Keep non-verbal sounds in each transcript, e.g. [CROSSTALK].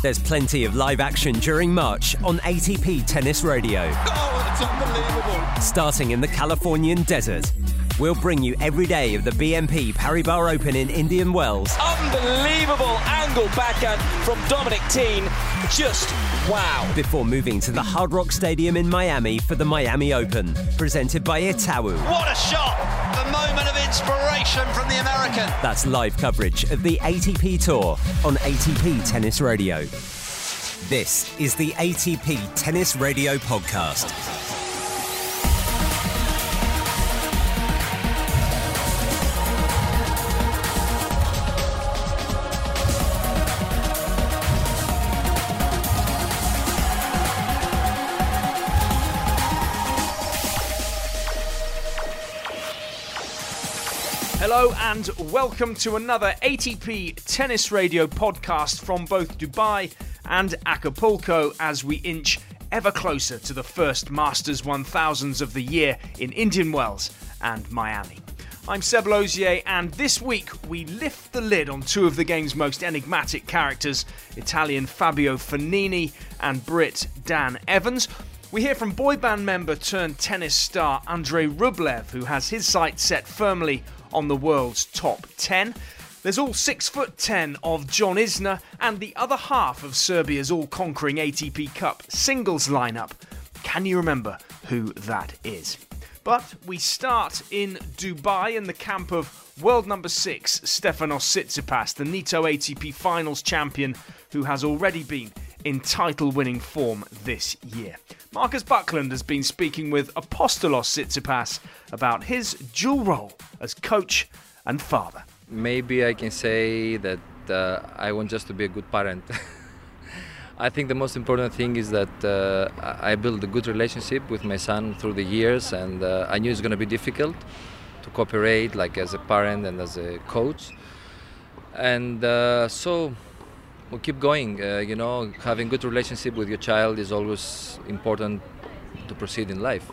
There's plenty of live action during March on ATP Tennis Radio. Oh, it's unbelievable. Starting in the Californian desert, we'll bring you every day of the BNP Paribas Open in Indian Wells. Unbelievable angle backhand from Dominic Thiem. Just wow. Before moving to the Hard Rock Stadium in Miami for the Miami Open, presented by Itaú. What a shot! Inspiration from the American. That's live coverage of the ATP Tour on ATP Tennis Radio. This is the ATP Tennis Radio Podcast. And welcome to another ATP Tennis Radio podcast from both Dubai and Acapulco as we inch ever closer to the first Masters 1000s of the year in Indian Wells and Miami. I'm Seb Lozier, and this week we lift the lid on two of the game's most enigmatic characters Italian Fabio Fognini and Brit Dan Evans. We hear from boy band member turned tennis star Andrei Rublev, who has his sights set firmly on the world's top 10. There's all 6 foot 10 of John Isner and the other half of Serbia's all conquering ATP Cup singles lineup. Can you remember who that is? But we start in Dubai in the camp of world number 6 Stefanos Tsitsipas, the Nitto ATP Finals champion who has already been in title winning form this year. Marcus Buckland has been speaking with Apostolos Tsitsipas about his dual role as coach and father. Maybe I can say that uh, I want just to be a good parent. [LAUGHS] I think the most important thing is that uh, I built a good relationship with my son through the years, and uh, I knew it's going to be difficult to cooperate, like as a parent and as a coach. And uh, so we'll keep going. Uh, you know, having good relationship with your child is always important to proceed in life.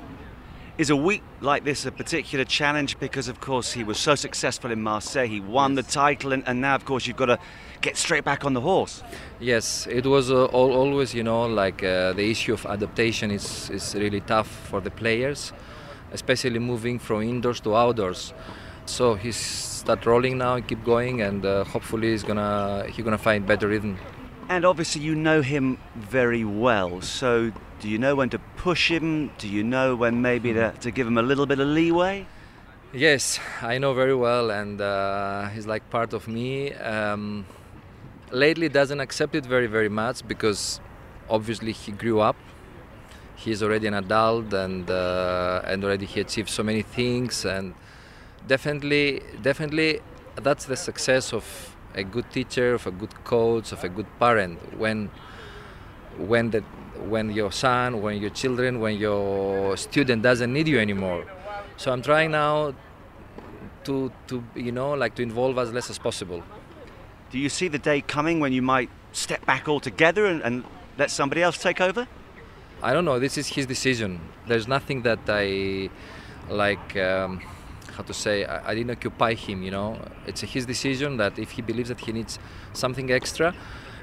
Is a week like this a particular challenge because, of course, he was so successful in Marseille, he won Yes. the title, and, and now, of course, you've got to get straight back on the horse. Yes, it was uh, al- always, you know, like uh, the issue of adaptation is, is really tough for the players, especially moving from indoors to outdoors. So he's start rolling now, keep going, and uh, hopefully he's gonna he's gonna find better rhythm. And obviously, you know him very well. So, do you know when to push him? Do you know when maybe to, to give him a little bit of leeway? Yes, I know very well, and uh, he's like part of me. Um, lately, doesn't accept it very, very much because obviously he grew up. He's already an adult, and uh, and already he achieved so many things, and definitely, definitely, that's the success of a good teacher, of a good coach, of a good parent. When when the when your son, when your children, when your student doesn't need you anymore. So I'm trying now to to you know like to involve as less as possible. Do you see the day coming when you might step back altogether and, and let somebody else take over? I don't know. This is his decision. There's nothing that I like. Um, how to say? I, I didn't occupy him. You know, it's his decision that if he believes that he needs something extra.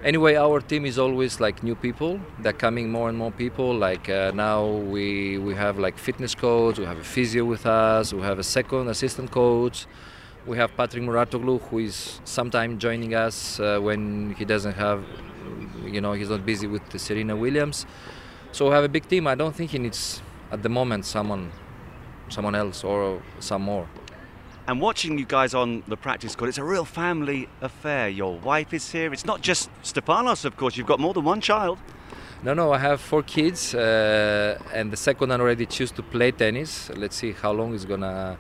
Anyway, our team is always like new people. They're coming more and more people. Like uh, now, we we have like fitness coach. We have a physio with us. We have a second assistant coach. We have Patrick Mouratoglou, who is sometimes joining us uh, when he doesn't have, you know, he's not busy with Serena Williams. So we have a big team. I don't think he needs at the moment someone, someone else or some more. And watching you guys on the practice court, it's a real family affair. Your wife is here. It's not just Stefanos, of course. You've got more than one child. No, no, I have four kids, uh, and the second one already chose to play tennis. Let's see how long he's gonna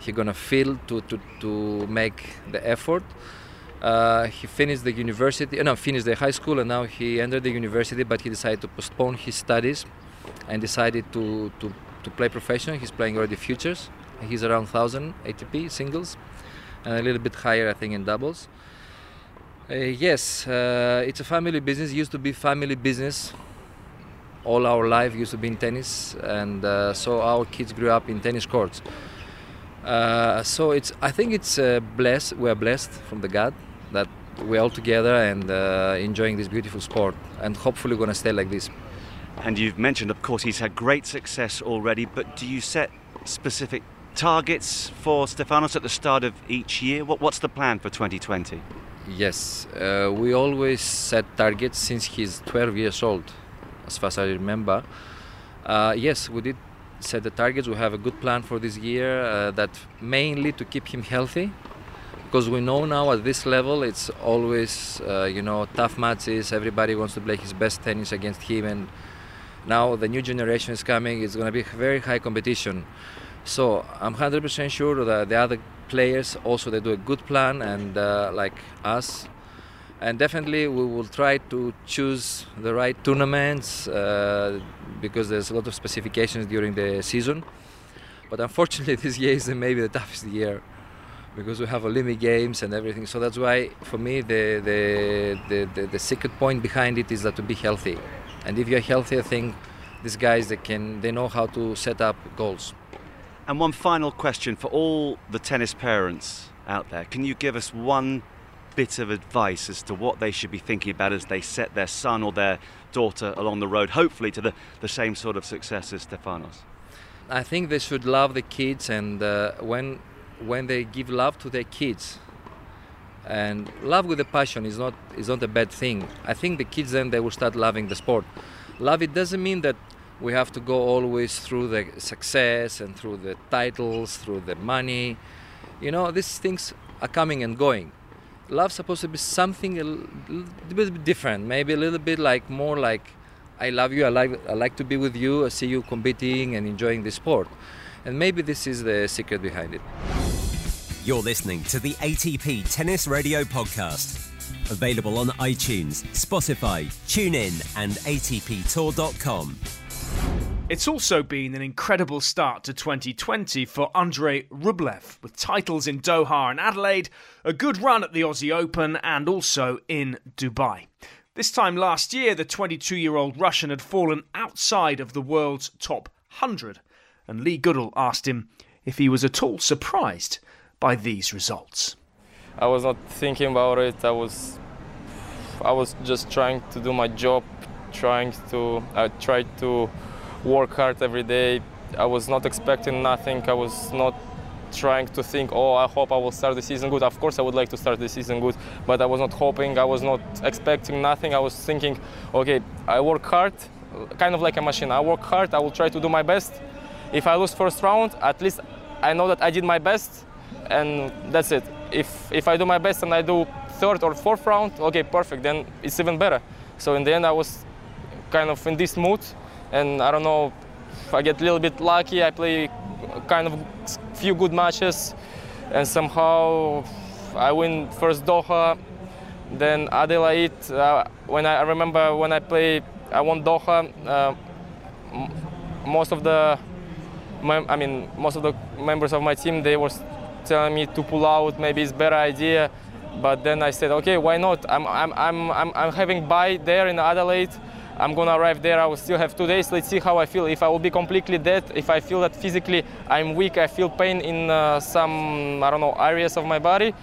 he gonna feel to to, to make the effort. Uh, he finished the university, uh, no, finished the high school, and now he entered the university. But he decided to postpone his studies, and decided to to, to play professional. He's playing already futures. He's around 1,000 ATP singles, and a little bit higher, I think, in doubles. Uh, yes, uh, it's a family business. It used to be family business. All our life used to be in tennis, and uh, so our kids grew up in tennis courts. Uh, so it's. I think it's uh, blessed. We are blessed from the God that we're all together and uh, enjoying this beautiful sport, and hopefully we're to stay like this. And you've mentioned, of course, he's had great success already, but do you set specific targets for Stefanos at the start of each year? What, what's the plan for 2020? Yes, uh, we always set targets since he's 12 years old, as far as I remember. Uh, yes, we did set the targets. We have a good plan for this year uh, that mainly to keep him healthy because we know now at this level it's always uh, you know tough matches everybody wants to play his best tennis against him and now the new generation is coming it's going to be very high competition. So i'm 100% sure that the other players also they do a good plan and uh, like us. And definitely we will try to choose the right tournaments uh, because there's a lot of specifications during the season. But unfortunately [LAUGHS] this year is maybe the toughest year because we have Olympic games and everything. So that's why for me the, the, the, the, the secret point behind it is that to be healthy and if you're healthy i think these guys they can they know how to set up goals And one final question for all the tennis parents out there. Can you give us one bit of advice as to what they should be thinking about as they set their son or their daughter along the road, hopefully to the, the same sort of success as Stefanos? I think they should love the kids, and uh, when when they give love to their kids, and love with a passion is not is not a bad thing. I think the kids then they will start loving the sport. Love it doesn't mean that we have to go always through the success and through the titles, through the money. You know, these things are coming and going. Love's supposed to be something a little bit different, maybe a little bit like more like I love you, I like, I like to be with you, I see you competing and enjoying the sport. And maybe this is the secret behind it. You're listening to the ATP Tennis Radio Podcast. Available on iTunes, Spotify, TuneIn, and ATPTour.com. It's also been an incredible start to 2020 for Andrei Rublev, with titles in Doha and Adelaide, a good run at the Aussie Open, and also in Dubai. This time last year, the 22 year old Russian had fallen outside of the world's top 100, and Lee Goodall asked him if he was at all surprised by these results. I was not thinking about it. I was, I was just trying to do my job, trying to, I tried to work hard every day. I was not expecting nothing. I was not trying to think, oh, I hope I will start the season good. Of course, I would like to start the season good, but I was not hoping. I was not expecting nothing. I was thinking, okay, I work hard, kind of like a machine. I work hard. I will try to do my best. If I lose first round, at least I know that I did my best, and that's it. If if I do my best and I do third or fourth round, okay, perfect. Then it's even better. So in the end, I was kind of in this mood, and I don't know. I get a little bit lucky. I play kind of few good matches, and somehow I win first Doha, then Adelaide. Uh, when I, I remember when I play, I won Doha. Uh, most of the, I mean, most of the members of my team they were telling me to pull out. Maybe it's better idea, but then I said, okay, why not? I'm I'm I'm I'm, I'm having bye there in Adelaide. I'm gonna arrive there. I will still have two days. Let's see how I feel. If I will be completely dead, if I feel that physically I'm weak, I feel pain in uh, some I don't know areas of my body.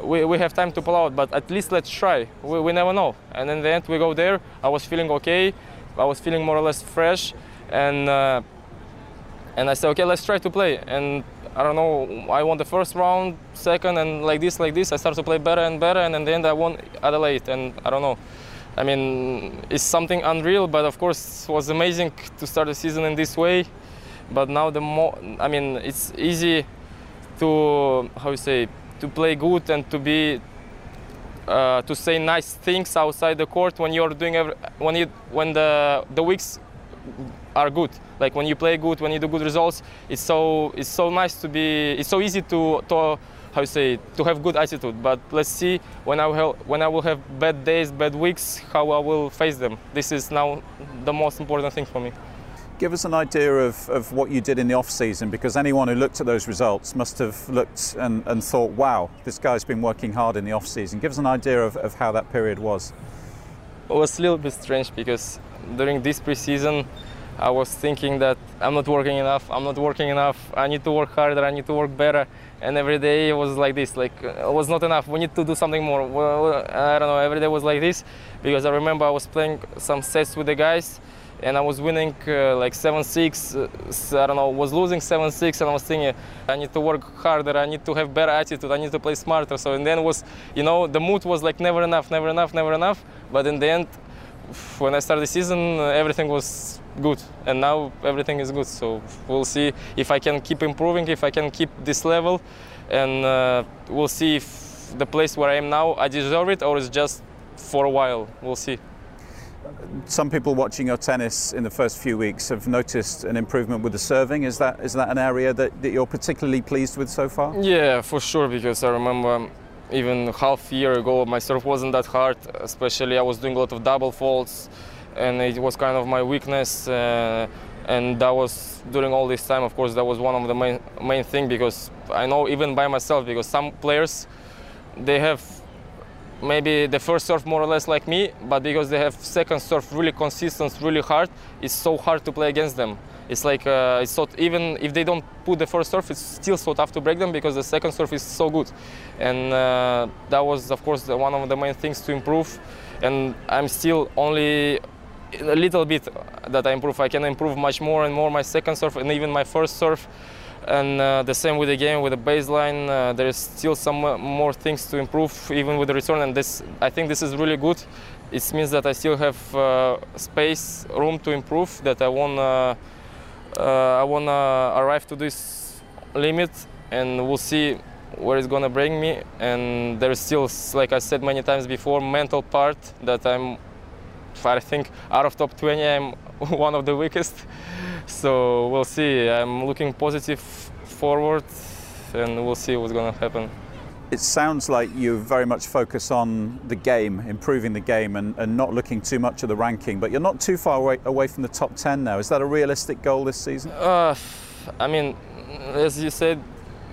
We, we have time to pull out, but at least let's try. We, we never know. And in the end, we go there. I was feeling okay. I was feeling more or less fresh, and uh, and I said, okay, let's try to play. And I don't know. I won the first round, second, and like this, like this. I started to play better and better, and in the end, I won Adelaide. And I don't know. I mean, it's something unreal, but of course, it was amazing to start the season in this way. But now the more, I mean, it's easy to how you say to play good and to be uh, to say nice things outside the court when you're doing every, when you when the the weeks are good. Like when you play good, when you do good results, it's so it's so nice to be. It's so easy to to how you say to have good attitude. But let's see when I will when I will have bad days, bad weeks, how I will face them. This is now the most important thing for me. Give us an idea of, of what you did in the off season because anyone who looked at those results must have looked and, and thought, wow, this guy's been working hard in the off season. Give us an idea of, of how that period was. It was a little bit strange because during this preseason I was thinking that I'm not working enough. I'm not working enough. I need to work harder. I need to work better. And every day it was like this. Like it was not enough. We need to do something more. Well, I don't know. Every day was like this because I remember I was playing some sets with the guys and I was winning uh, like 7-6. Uh, I don't know, was losing 7-6, and I was thinking, I need to work harder. I need to have better attitude. I need to play smarter. So in the end was, you know, the mood was like never enough, never enough, never enough. But in the end, when I started the season, everything was good, and now everything is good. So we'll see if I can keep improving, if I can keep this level, and uh, we'll see if the place where I am now I deserve it or it's just for a while. We'll see some people watching your tennis in the first few weeks have noticed an improvement with the serving. Is that is that an area that, that you're particularly pleased with so far? Yeah, for sure. Because I remember even half year ago, my serve wasn't that hard. Especially I was doing a lot of double faults, and it was kind of my weakness. Uh, and that was during all this time. Of course, that was one of the main main thing because I know even by myself because some players they have maybe the first serve more or less like me, but because they have second serve really consistent, really hard, it's so hard to play against them. It's like uh, it's so even if they don't put the first serve, it's still so tough to break them because the second serve is so good, and uh, that was of course the, one of the main things to improve. And I'm still only a little bit that I improve. I can improve much more and more my second serve and even my first serve and uh, the same with the game with the baseline uh, there is still some more things to improve even with the return and this i think this is really good. It means that i still have uh, space room to improve that i want uh, uh, i want to arrive to this limit and we'll see where it's to bring me. And there's still like i said many times before mental part that i'm i think out of top 20 i'm [LAUGHS] one of the weakest so we'll see. I'm looking positive forward, and we'll see what's going to happen. It sounds like you very much focus on the game, improving the game, and, and not looking too much at the ranking. But you're not too far away, away from the top 10 now. Is that a realistic goal this season? Uh, I mean, as you said,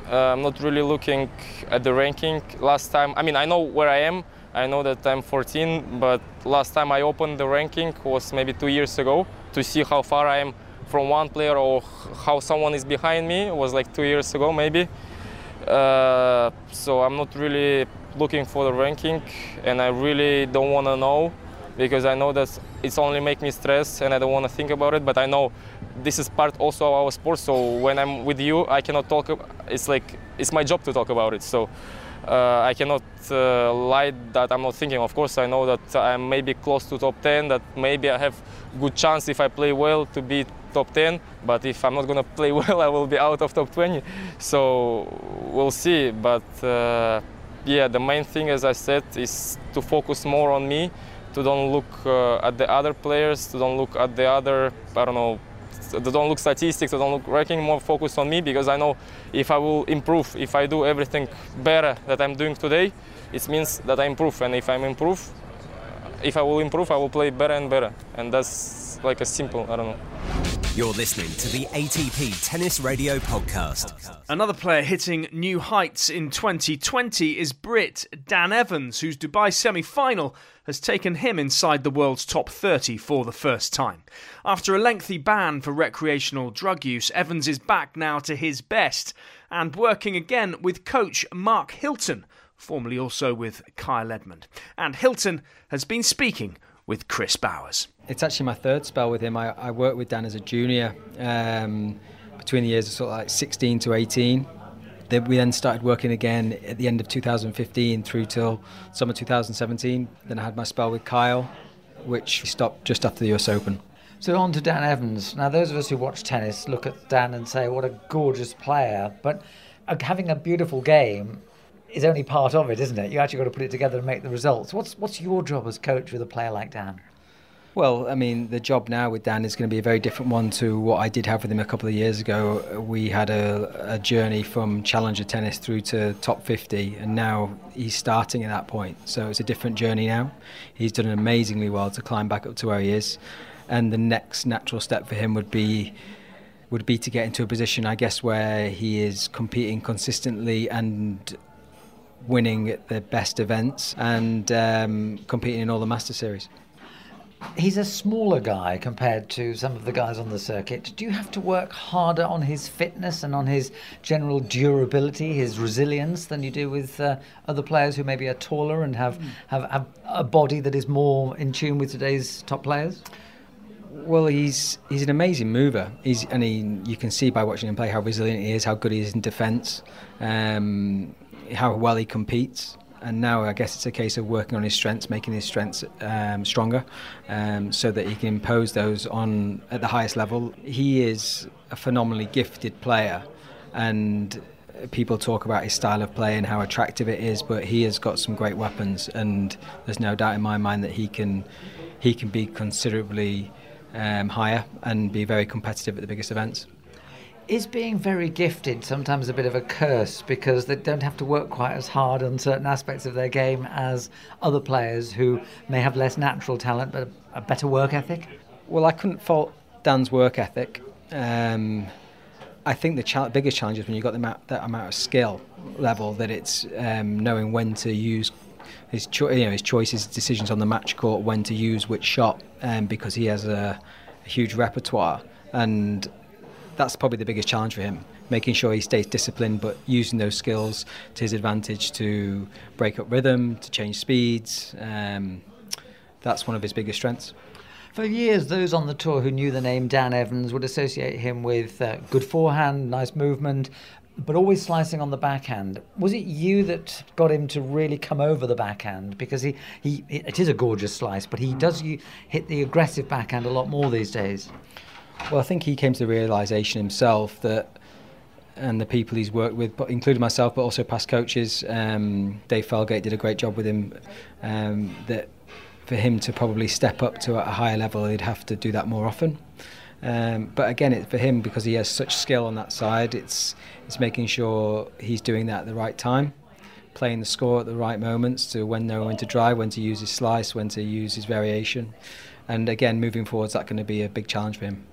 uh, I'm not really looking at the ranking. Last time, I mean, I know where I am. I know that I'm 14, but last time I opened the ranking was maybe two years ago to see how far I am from one player or how someone is behind me it was like two years ago maybe. Uh, so I'm not really looking for the ranking and I really don't want to know because I know that it's only make me stress and I don't want to think about it but I know this is part also of our sport so when I'm with you I cannot talk it's like it's my job to talk about it so uh, I cannot uh, lie that I'm not thinking. Of course, I know that I'm maybe close to top 10. That maybe I have good chance if I play well to be top 10, but if I'm not to [LAUGHS] play well, I will be out of top 20. So we'll see. But uh, yeah, the main thing, as I said, is to focus more on me, to don't look uh, at the other players, to don't look at the other, I don't know, to don't look statistics, they don't look ranking, more focus on me because I know if I will improve, if I do everything better that I'm doing today, it means that I improve. And if I'm improve, if I will improve, I will play better and better. And that's like a simple, I don't know. You're listening to the ATP Tennis Radio Podcast. Another player hitting new heights in 2020 is Brit Dan Evans, whose Dubai semi final has taken him inside the world's top 30 for the first time. After a lengthy ban for recreational drug use, Evans is back now to his best and working again with coach Mark Hilton, formerly also with Kyle Edmund. And Hilton has been speaking with Chris Bowers. It's actually my third spell with him. I, I worked with Dan as a junior um, between the years of sort of like 16 to 18. Then we then started working again at the end of 2015 through till summer 2017. Then I had my spell with Kyle, which stopped just after the US Open. So on to Dan Evans. Now, those of us who watch tennis look at Dan and say, what a gorgeous player. But having a beautiful game is only part of it, isn't it? You actually got to put it together and make the results. What's what's your job as coach with a player like Dan? Well, I mean, the job now with Dan is going to be a very different one to what I did have with him a couple of years ago. We had a, a journey from challenger tennis through to top 50, and now he's starting at that point. So it's a different journey now. He's done amazingly well to climb back up to where he is, and the next natural step for him would be would be to get into a position, I guess, where he is competing consistently and winning at the best events and um, competing in all the Master Series. He's a smaller guy compared to some of the guys on the circuit. Do you have to work harder on his fitness and on his general durability, his resilience, than you do with uh, other players who maybe are taller and have, have, have a body that is more in tune with today's top players? Well, he's he's an amazing mover. He's and he, you can see by watching him play how resilient he is, how good he is in defence, um, how well he competes and now I guess it's a case of working on his strengths, making his strengths um, stronger, um, so that he can impose those on at the highest level. He is a phenomenally gifted player, and people talk about his style of play and how attractive it is, but he has got some great weapons, and there's no doubt in my mind that he can he can be considerably um, higher and be very competitive at the biggest events is being very gifted sometimes a bit of a curse because they don't have to work quite as hard on certain aspects of their game as other players who may have less natural talent but a better work ethic? Well, I couldn't fault Dan's work ethic. Um, I think the cha- biggest challenge is when you've got amount, that amount of skill level that it's um, knowing when to use his, cho- you know, his choices, decisions on the match court, when to use which shot, um, because he has a, a huge repertoire. And that's probably the biggest challenge for him making sure he stays disciplined but using those skills to his advantage to break up rhythm to change speeds um, that's one of his biggest strengths for years, those on the tour who knew the name Dan Evans would associate him with uh, good forehand, nice movement, but always slicing on the backhand. Was it you that got him to really come over the backhand? Because he, he it is a gorgeous slice, but he does hit the aggressive backhand a lot more these days. Well, I think he came to the realization himself that, and the people he's worked with, but including myself, but also past coaches, um, Dave Felgate did a great job with him. Um, that for him to probably step up to a higher level, he'd have to do that more often. Um, but again, it, for him, because he has such skill on that side, it's it's making sure he's doing that at the right time, playing the score at the right moments to when know when to drive, when to use his slice, when to use his variation, and again, moving forwards, that's going to be a big challenge for him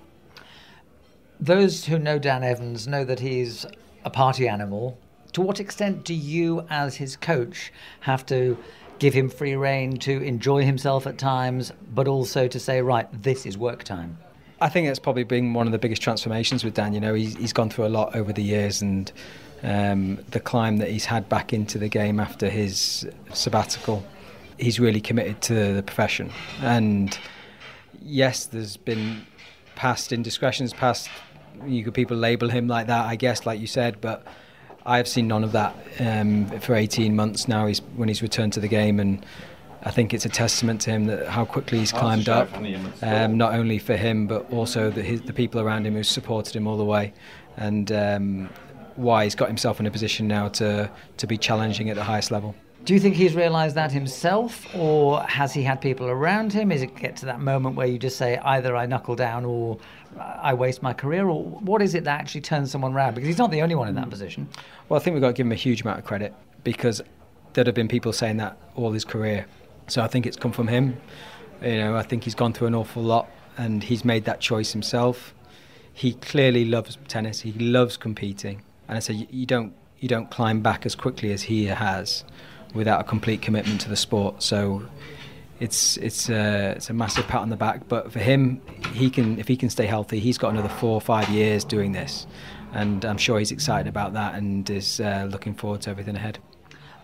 those who know Dan Evans know that he's a party animal. To what extent do you, as his coach, have to give him free rein to enjoy himself at times, but also to say, right, this is work time? I think that's probably been one of the biggest transformations with Dan. You know, he's, he's gone through a lot over the years, and um, the climb that he's had back into the game after his sabbatical, he's really committed to the profession. And yes, there's been past indiscretions, past you could people label him like that, I guess, like you said, but I've seen none of that um, for 18 months now. He's when he's returned to the game, and I think it's a testament to him that how quickly he's climbed up. Um, not only for him, but also the, his, the people around him who supported him all the way, and um, why he's got himself in a position now to to be challenging at the highest level. Do you think he's realised that himself, or has he had people around him? Is it get to that moment where you just say either I knuckle down or I waste my career, or what is it that actually turns someone around? Because he's not the only one in that hmm. position. Well, I think we've got to give him a huge amount of credit because there'd have been people saying that all his career. So I think it's come from him. You know, I think he's gone through an awful lot, and he's made that choice himself. He clearly loves tennis. He loves competing, and I say you don't you don't climb back as quickly as he has without a complete commitment to the sport. So it's it's a, it's a massive pat on the back. But for him, he can if he can stay healthy, he's got another four or five years doing this, and I'm sure he's excited about that and is uh, looking forward to everything ahead.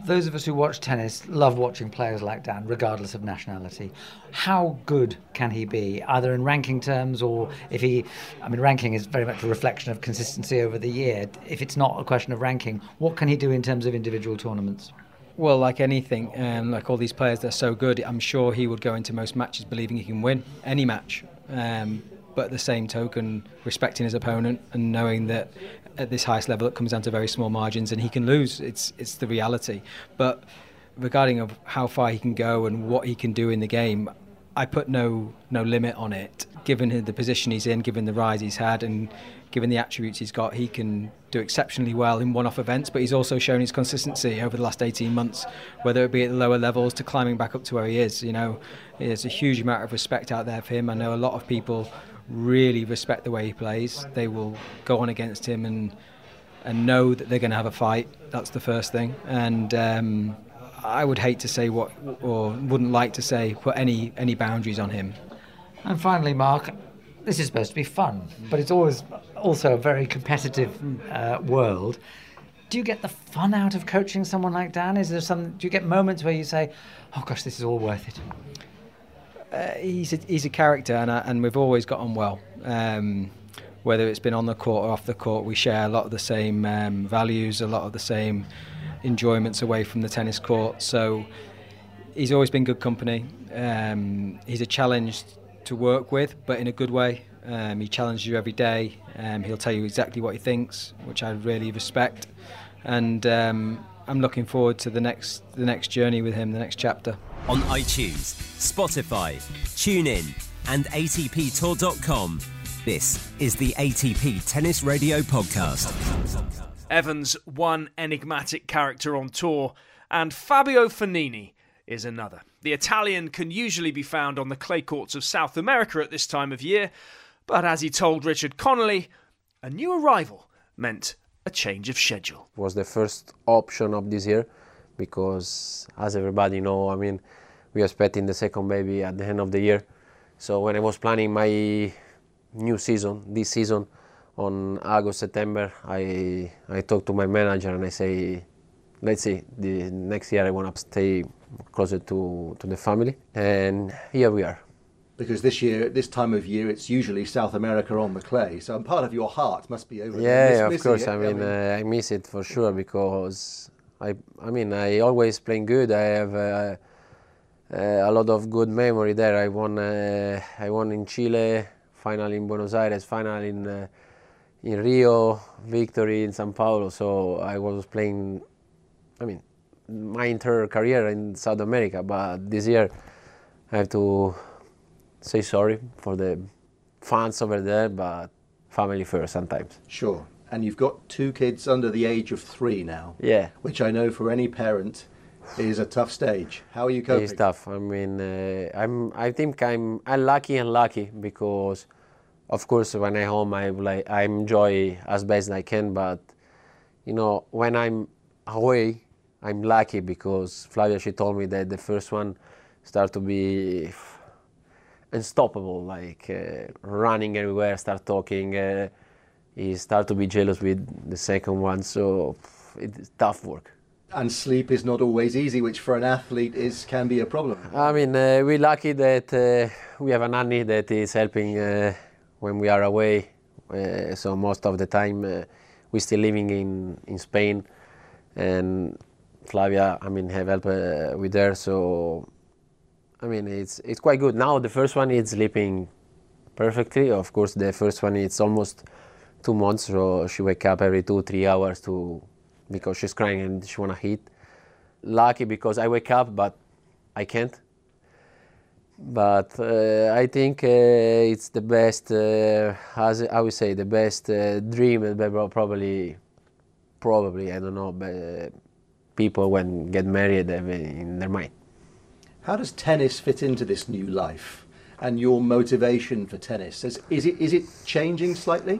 Those of us who watch tennis love watching players like Dan, regardless of nationality. How good can he be, either in ranking terms or if he, I mean, ranking is very much a reflection of consistency over the year. If it's not a question of ranking, what can he do in terms of individual tournaments? Well, like anything, um, like all these players, they're so good. I'm sure he would go into most matches believing he can win any match. Um, but at the same token, respecting his opponent and knowing that at this highest level it comes down to very small margins and he can lose. It's it's the reality. But regarding of how far he can go and what he can do in the game, I put no no limit on it. Given the position he's in, given the rise he's had, and given the attributes he's got, he can do exceptionally well in one-off events. But he's also shown his consistency over the last 18 months, whether it be at the lower levels to climbing back up to where he is. You know, there's a huge amount of respect out there for him. I know a lot of people really respect the way he plays. They will go on against him and and know that they're going to have a fight. That's the first thing. And um, I would hate to say what, or wouldn't like to say, put any any boundaries on him. And finally, Mark, this is supposed to be fun, but it's always also a very competitive uh, world. Do you get the fun out of coaching someone like Dan? Is there some? Do you get moments where you say, "Oh gosh, this is all worth it"? Uh, he's a, he's a character, and, uh, and we've always got on well. Um, whether it's been on the court or off the court, we share a lot of the same um, values, a lot of the same enjoyments away from the tennis court. So he's always been good company. Um, he's a challenge to work with, but in a good way. Um, he challenges you every day. Um, he'll tell you exactly what he thinks, which I really respect. And um, I'm looking forward to the next the next journey with him, the next chapter. On iTunes, Spotify, TuneIn, and ATPTour.com. This is the ATP Tennis Radio Podcast. Evans, one enigmatic character on tour, and Fabio Fognini is another. The Italian can usually be found on the clay courts of South America at this time of year, but as he told Richard Connolly, a new arrival meant a change of schedule. was the first option of this year because, as everybody know, I mean, we are expecting the second baby at the end of the year. So when I was planning my new season, this season, on August September, I I talked to my manager and I say, let's see, the next year I want to stay closer to to the family, and here we are. Because this year, at this time of year, it's usually South America on the clay. So part of your heart must be over. there, Yeah, of course. it. I mean, uh, I miss it for sure because I, I mean, I always playing good. I have uh, uh, a lot of good memory there. I won, uh, I won in Chile, final in Buenos Aires, final in uh, in Rio, victory in São Paulo. So I was playing. I mean, my entire career in South America, but this year I have to say sorry for the fans over there, but family first sometimes. Sure. And you've got two kids under the age of three now. Yeah. Which I know for any parent is a tough stage. How are you coping? It's tough. I mean, uh, I'm. I think I'm. I'm lucky and lucky because, of course, when I'm home, I like I enjoy as best I can. But, you know, when I'm away, I'm lucky because Flavia she told me that the first one start to be unstoppable, like uh, running everywhere, start talking. Uh, he start to be jealous with the second one, so it's tough work. And sleep is not always easy, which for an athlete is can be a problem. I mean, uh, we're lucky that uh, we have a nanny that is helping uh, when we are away. Uh, so most of the time, uh, we're still living in, in Spain, and Flavia, I mean, have help uh, with her. So, I mean, it's it's quite good. Now the first one is sleeping perfectly. Of course, the first one it's almost two months, so she wake up every two three hours to because she's crying and she wanna eat. Lucky because I wake up, but I can't. But uh, I think uh, it's the best, uh, as I would say, the best uh, dream probably, probably I don't know, but uh, people when get married have in their mind. How does tennis fit into this new life and your motivation for tennis? Is, is it is it changing slightly?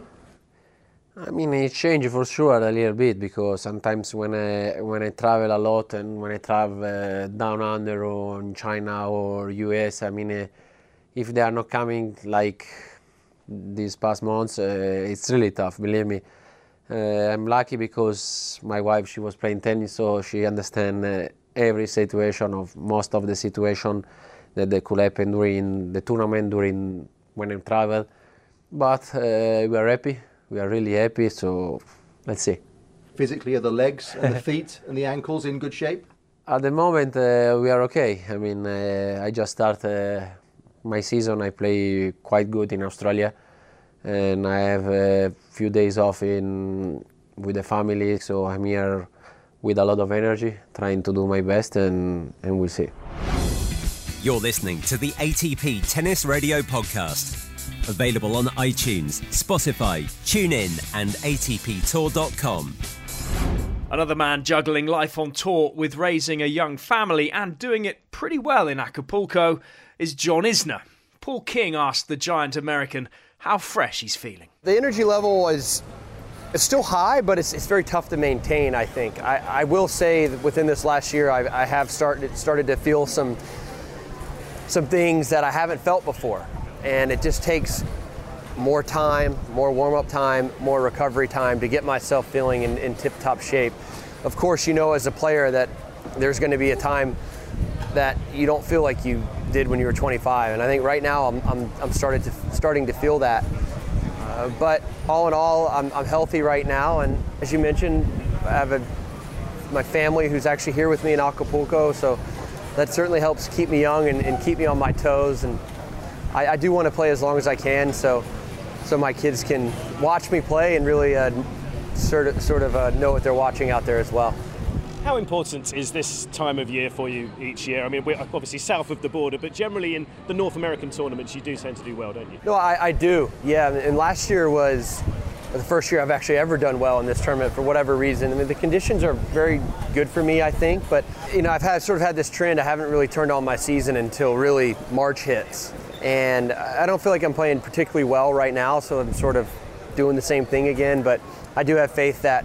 I mean, it changed for sure a little bit because sometimes when I when I travel a lot and when I travel uh, down under or in China or US, I mean, uh, if they are not coming like these past months, uh, it's really tough. Believe me. Uh, I'm lucky because my wife she was playing tennis, so she understands uh, every situation of most of the situation that they could happen during the tournament during when I travel. But uh, we are happy we are really happy. So let's see. Physically, are the legs and the [LAUGHS] feet and the ankles in good shape? At the moment, uh, we are okay. I mean, uh, I just started uh, my season. I play quite good in Australia, and I have a few days off in with the family. So I'm here with a lot of energy, trying to do my best, and, and we'll see. You're listening to the ATP Tennis Radio Podcast. Available on iTunes, Spotify, TuneIn, and ATPTour.com. Another man juggling life on tour with raising a young family and doing it pretty well in Acapulco is John Isner. Paul King asked the giant American how fresh he's feeling. The energy level is it's still high, but it's, it's very tough to maintain. I think I, I will say that within this last year, I, I have started started to feel some some things that I haven't felt before, and it just takes more time, more warm up time, more recovery time to get myself feeling in, in tip top shape. Of course, you know as a player that there's going to be a time that you don't feel like you did when you were 25. And I think right now I'm, I'm, I'm started to, starting to feel that. Uh, but all in all, I'm, I'm healthy right now. And as you mentioned, I have a, my family who's actually here with me in Acapulco. So that certainly helps keep me young and, and keep me on my toes. And I, I do want to play as long as I can. So so my kids can watch me play and really uh, sort of, sort of uh, know what they're watching out there as well. How important is this time of year for you each year? I mean, we're obviously south of the border, but generally in the North American tournaments, you do tend to do well, don't you? No, I, I do. Yeah, and last year was the first year I've actually ever done well in this tournament for whatever reason. I mean, the conditions are very good for me, I think, but you know, I've had sort of had this trend. I haven't really turned on my season until really March hits, and I don't feel like I'm playing particularly well right now. So I'm sort of doing the same thing again. But I do have faith that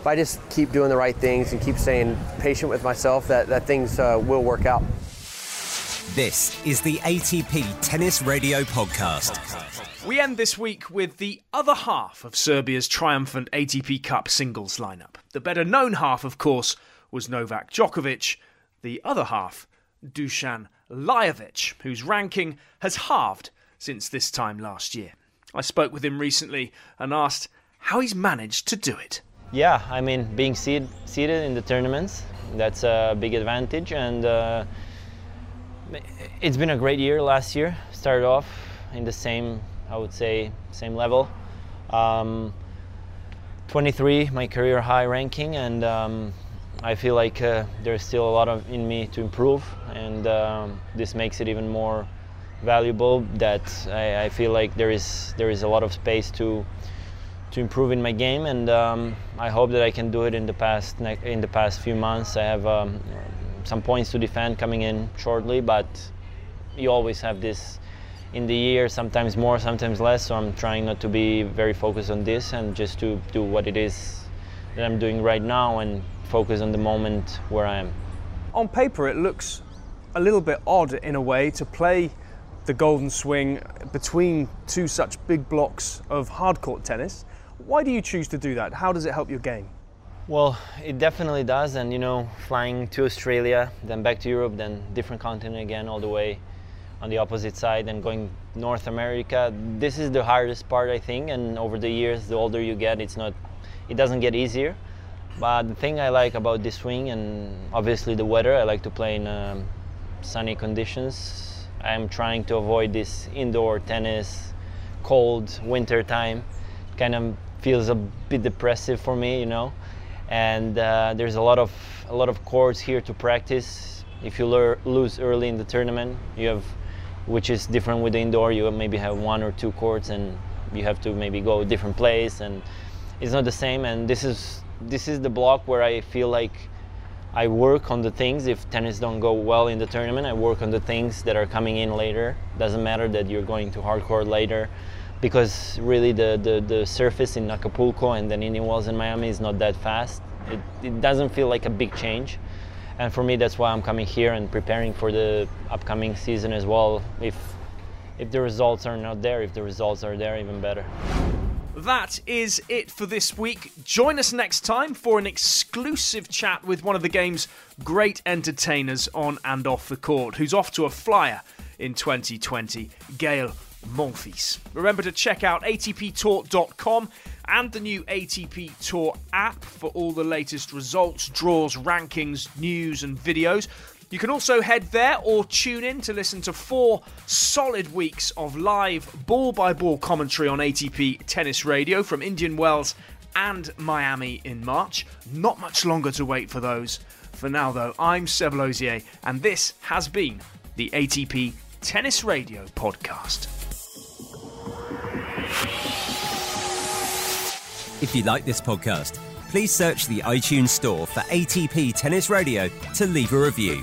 if I just keep doing the right things and keep staying patient with myself, that that things uh, will work out. This is the ATP Tennis Radio Podcast. We end this week with the other half of Serbia's triumphant ATP Cup singles lineup. The better known half, of course, was Novak Djokovic. The other half, Dusan Lajovic, whose ranking has halved since this time last year. I spoke with him recently and asked how he's managed to do it. Yeah, I mean, being seed, seeded in the tournaments, that's a big advantage. And uh, it's been a great year last year. Started off in the same, I would say, same level. Um, 23, my career high ranking, and um, I feel like uh, there's still a lot of in me to improve, and um, this makes it even more valuable. That I, I, feel like there is there is a lot of space to to improve in my game, and um, I hope that I can do it in the past in the past few months. I have um, some points to defend coming in shortly, but you always have this in the year, sometimes more, sometimes less. So I'm trying not to be very focused on this and just to do what it is that I'm doing right now and focus on the moment where I am. On paper, it looks a little bit odd in a way to play the golden swing between two such big blocks of hard court tennis. Why do you choose to do that? How does it help your game? Well, it definitely does, and you know, flying to Australia, then back to Europe, then different continent again, all the way on the opposite side, and going North America. This is the hardest part, I think, and over the years, the older you get, it's not, it doesn't get easier. But the thing I like about this swing, and obviously the weather, I like to play in um, sunny conditions. I'm trying to avoid this indoor tennis, cold winter time. Kind of feels a bit depressive for me, you know and uh, there's a lot of a lot of courts here to practice. If you lose early in the tournament, you have, which is different with the indoor. You maybe have one or two courts, and you have to maybe go a different place, and it's not the same. And this is this is the block where I feel like I work on the things. If tennis don't go well in the tournament, I work on the things that are coming in later. Doesn't matter that you're going to hard court later because really the, the, the surface in Acapulco and then Indian Wells in Miami is not that fast. It, it doesn't feel like a big change. And for me, that's why I'm coming here and preparing for the upcoming season as well. If, if the results are not there, if the results are there, even better. That is it for this week. Join us next time for an exclusive chat with one of the game's great entertainers on and off the court, who's off to a flyer in 2020, Gael Monfils. Remember to check out atptour.com and the new ATP Tour app for all the latest results, draws, rankings, news, and videos. You can also head there or tune in to listen to four solid weeks of live ball by ball commentary on ATP Tennis Radio from Indian Wells and Miami in March. Not much longer to wait for those. For now, though, I'm Seb Lozier, and this has been the ATP Tennis Radio podcast. If you like this podcast, please search the iTunes store for ATP Tennis Radio to leave a review.